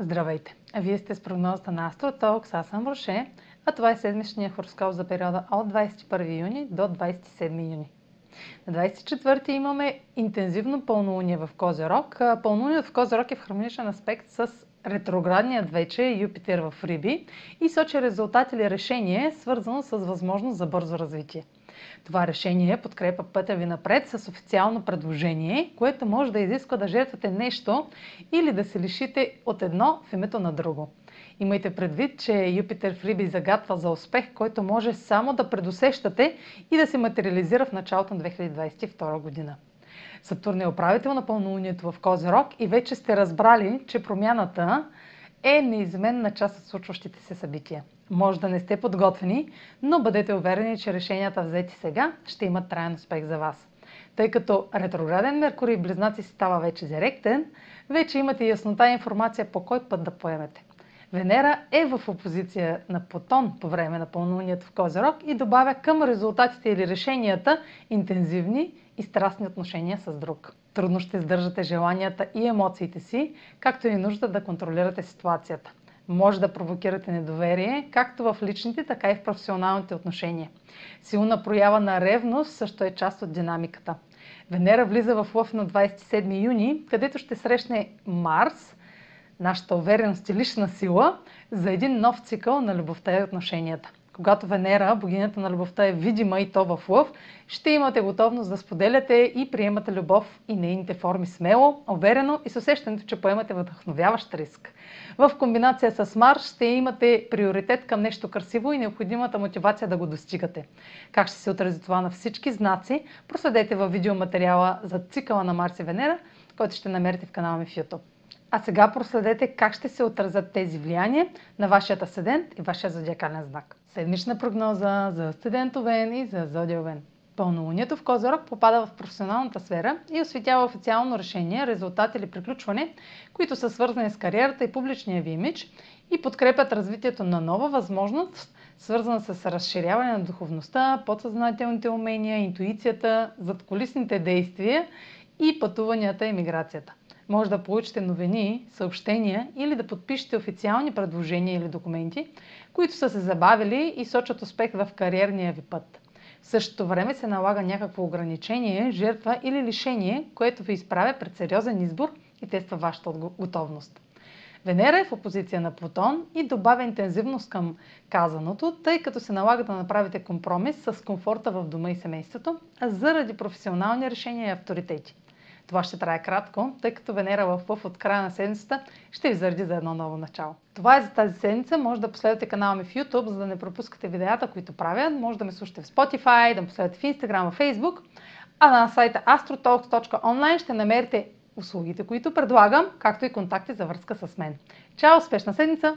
Здравейте! Вие сте с прогнозата на AstroTalks, аз съм Роше, а това е седмичния хороскоп за периода от 21 юни до 27 юни. На 24 имаме интензивно пълнолуние в Козерог. Пълнолунието в Козерог е в хармоничен аспект с ретроградният вече Юпитер в Риби и сочи резултат или решение, свързано с възможност за бързо развитие. Това решение подкрепа пътя ви напред с официално предложение, което може да изисква да жертвате нещо или да се лишите от едно в името на друго. Имайте предвид, че Юпитер в Риби загатва за успех, който може само да предусещате и да се материализира в началото на 2022 година. Сатурн е управител на пълнолунието в Козирог и вече сте разбрали, че промяната е неизменна част от случващите се събития. Може да не сте подготвени, но бъдете уверени, че решенията взети сега ще имат траен успех за вас. Тъй като ретрограден Меркурий в Близнаци става вече директен, вече имате яснота и информация по кой път да поемете. Венера е в опозиция на Плутон по време на пълнолунието в Козерог и добавя към резултатите или решенията интензивни и страстни отношения с друг. Трудно ще сдържате желанията и емоциите си, както и нужда да контролирате ситуацията. Може да провокирате недоверие, както в личните, така и в професионалните отношения. Силна проява на ревност също е част от динамиката. Венера влиза в Лъв на 27 юни, където ще срещне Марс, нашата увереност и лична сила, за един нов цикъл на любовта и отношенията когато Венера, богинята на любовта е видима и то в лъв, ще имате готовност да споделяте и приемате любов и нейните форми смело, уверено и с усещането, че поемате вдъхновяващ риск. В комбинация с Марс ще имате приоритет към нещо красиво и необходимата мотивация да го достигате. Как ще се отрази това на всички знаци, проследете във видеоматериала за цикъла на Марс и Венера, който ще намерите в канала ми в YouTube. А сега проследете как ще се отразят тези влияния на вашият асцендент и вашия зодиакален знак. Седмична прогноза за асцендент Овен и за зодия Овен. Пълнолунието в Козорог попада в професионалната сфера и осветява официално решение, резултат или приключване, които са свързани с кариерата и публичния ви имидж и подкрепят развитието на нова възможност, свързана с разширяване на духовността, подсъзнателните умения, интуицията, задколисните действия и пътуванията и миграцията може да получите новини, съобщения или да подпишете официални предложения или документи, които са се забавили и сочат успех в кариерния ви път. В същото време се налага някакво ограничение, жертва или лишение, което ви изправя пред сериозен избор и тества вашата готовност. Венера е в опозиция на Плутон и добавя интензивност към казаното, тъй като се налага да направите компромис с комфорта в дома и семейството, заради професионални решения и авторитети. Това ще трае кратко, тъй като Венера в Лъв от края на седмицата ще ви заради за едно ново начало. Това е за тази седмица. Може да последвате канала ми в YouTube, за да не пропускате видеята, които правя. Може да ме слушате в Spotify, да ме последвате в Instagram, в Facebook. А на сайта astrotalks.online ще намерите услугите, които предлагам, както и контакти за връзка с мен. Чао! Успешна седмица!